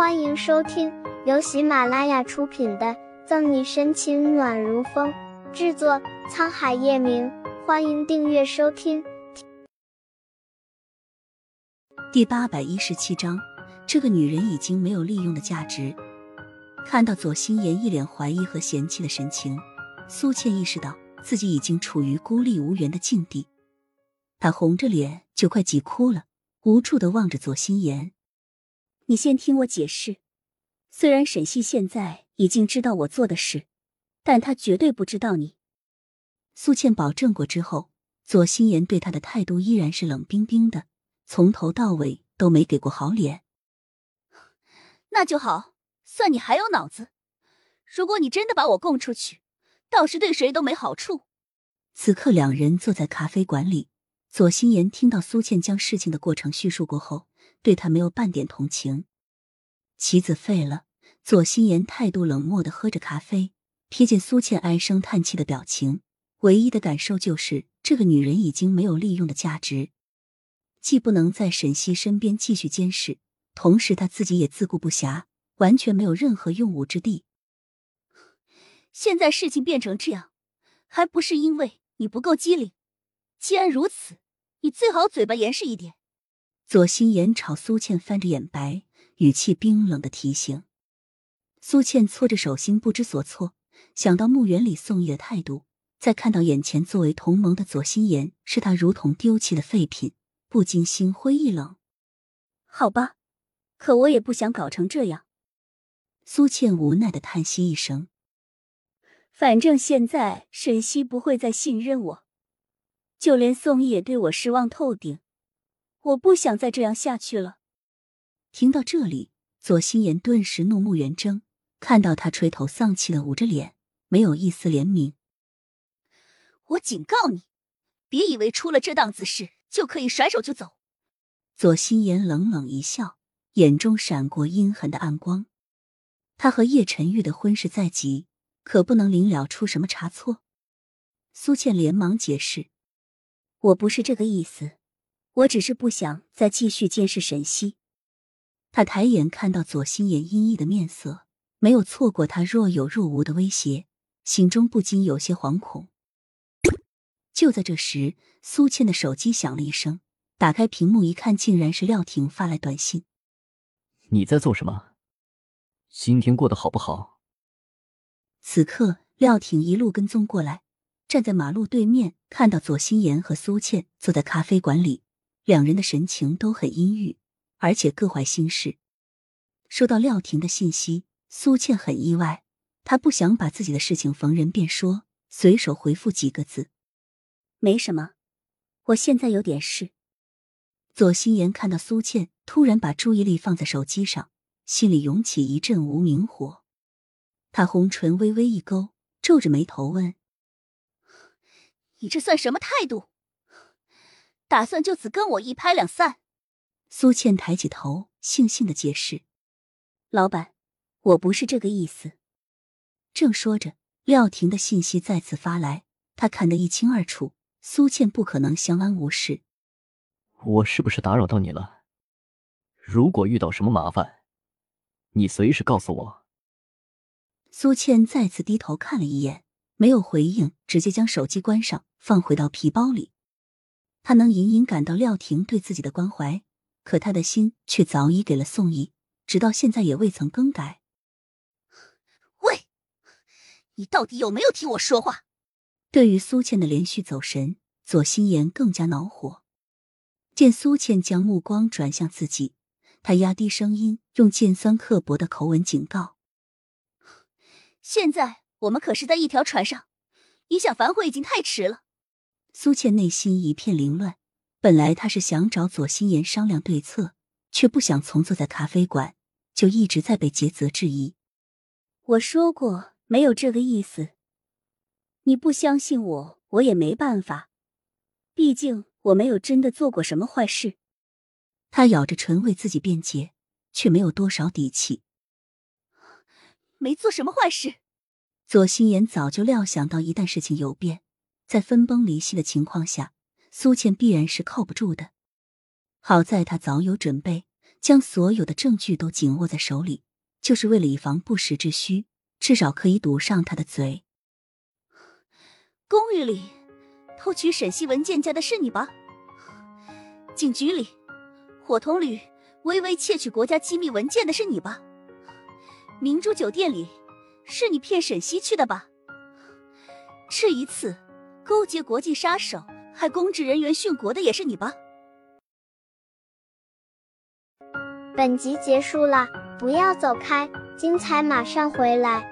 欢迎收听由喜马拉雅出品的《赠你深情暖如风》，制作沧海夜明。欢迎订阅收听。第八百一十七章，这个女人已经没有利用的价值。看到左心言一脸怀疑和嫌弃的神情，苏倩意识到自己已经处于孤立无援的境地，她红着脸就快急哭了，无助的望着左心言。你先听我解释。虽然沈西现在已经知道我做的事，但他绝对不知道你。苏倩保证过之后，左心言对他的态度依然是冷冰冰的，从头到尾都没给过好脸。那就好，算你还有脑子。如果你真的把我供出去，倒是对谁都没好处。此刻，两人坐在咖啡馆里，左心言听到苏倩将事情的过程叙述过后。对他没有半点同情，棋子废了。左心言态度冷漠的喝着咖啡，瞥见苏倩唉声叹气的表情，唯一的感受就是这个女人已经没有利用的价值，既不能在沈西身边继续监视，同时他自己也自顾不暇，完全没有任何用武之地。现在事情变成这样，还不是因为你不够机灵？既然如此，你最好嘴巴严实一点。左心言朝苏倩翻着眼白，语气冰冷的提醒。苏倩搓着手心，不知所措。想到墓园里宋义的态度，再看到眼前作为同盟的左心言是他如同丢弃的废品，不禁心灰意冷。好吧，可我也不想搞成这样。苏倩无奈的叹息一声。反正现在沈西不会再信任我，就连宋义也对我失望透顶。我不想再这样下去了。听到这里，左心言顿时怒目圆睁，看到他垂头丧气的捂着脸，没有一丝怜悯。我警告你，别以为出了这档子事就可以甩手就走。左心言冷冷一笑，眼中闪过阴狠的暗光。他和叶晨玉的婚事在即，可不能临了出什么差错。苏倩连忙解释：“我不是这个意思。”我只是不想再继续监视沈西。他抬眼看到左心言阴翳的面色，没有错过他若有若无的威胁，心中不禁有些惶恐。就在这时，苏倩的手机响了一声，打开屏幕一看，竟然是廖婷发来短信：“你在做什么？今天过得好不好？”此刻，廖婷一路跟踪过来，站在马路对面，看到左心言和苏倩坐在咖啡馆里。两人的神情都很阴郁，而且各怀心事。收到廖婷的信息，苏倩很意外，她不想把自己的事情逢人便说，随手回复几个字：“没什么，我现在有点事。”左心言看到苏倩突然把注意力放在手机上，心里涌起一阵无名火。他红唇微微一勾，皱着眉头问：“ 你这算什么态度？”打算就此跟我一拍两散？苏倩抬起头，悻悻的解释：“老板，我不是这个意思。”正说着，廖婷的信息再次发来，他看得一清二楚。苏倩不可能相安无事。我是不是打扰到你了？如果遇到什么麻烦，你随时告诉我。苏倩再次低头看了一眼，没有回应，直接将手机关上，放回到皮包里。他能隐隐感到廖婷对自己的关怀，可他的心却早已给了宋义，直到现在也未曾更改。喂，你到底有没有听我说话？对于苏倩的连续走神，左心言更加恼火。见苏倩将目光转向自己，他压低声音，用尖酸刻薄的口吻警告：“现在我们可是在一条船上，你想反悔已经太迟了。”苏倩内心一片凌乱，本来她是想找左心言商量对策，却不想从坐在咖啡馆就一直在被杰泽质疑。我说过没有这个意思，你不相信我，我也没办法，毕竟我没有真的做过什么坏事。他咬着唇为自己辩解，却没有多少底气。没做什么坏事。左心言早就料想到，一旦事情有变。在分崩离析的情况下，苏倩必然是靠不住的。好在她早有准备，将所有的证据都紧握在手里，就是为了以防不时之需，至少可以堵上他的嘴。公寓里偷取沈西文件夹的是你吧？警局里伙同吕微微窃取国家机密文件的是你吧？明珠酒店里是你骗沈西去的吧？这一次勾结国际杀手，害公职人员殉国的也是你吧？本集结束了，不要走开，精彩马上回来。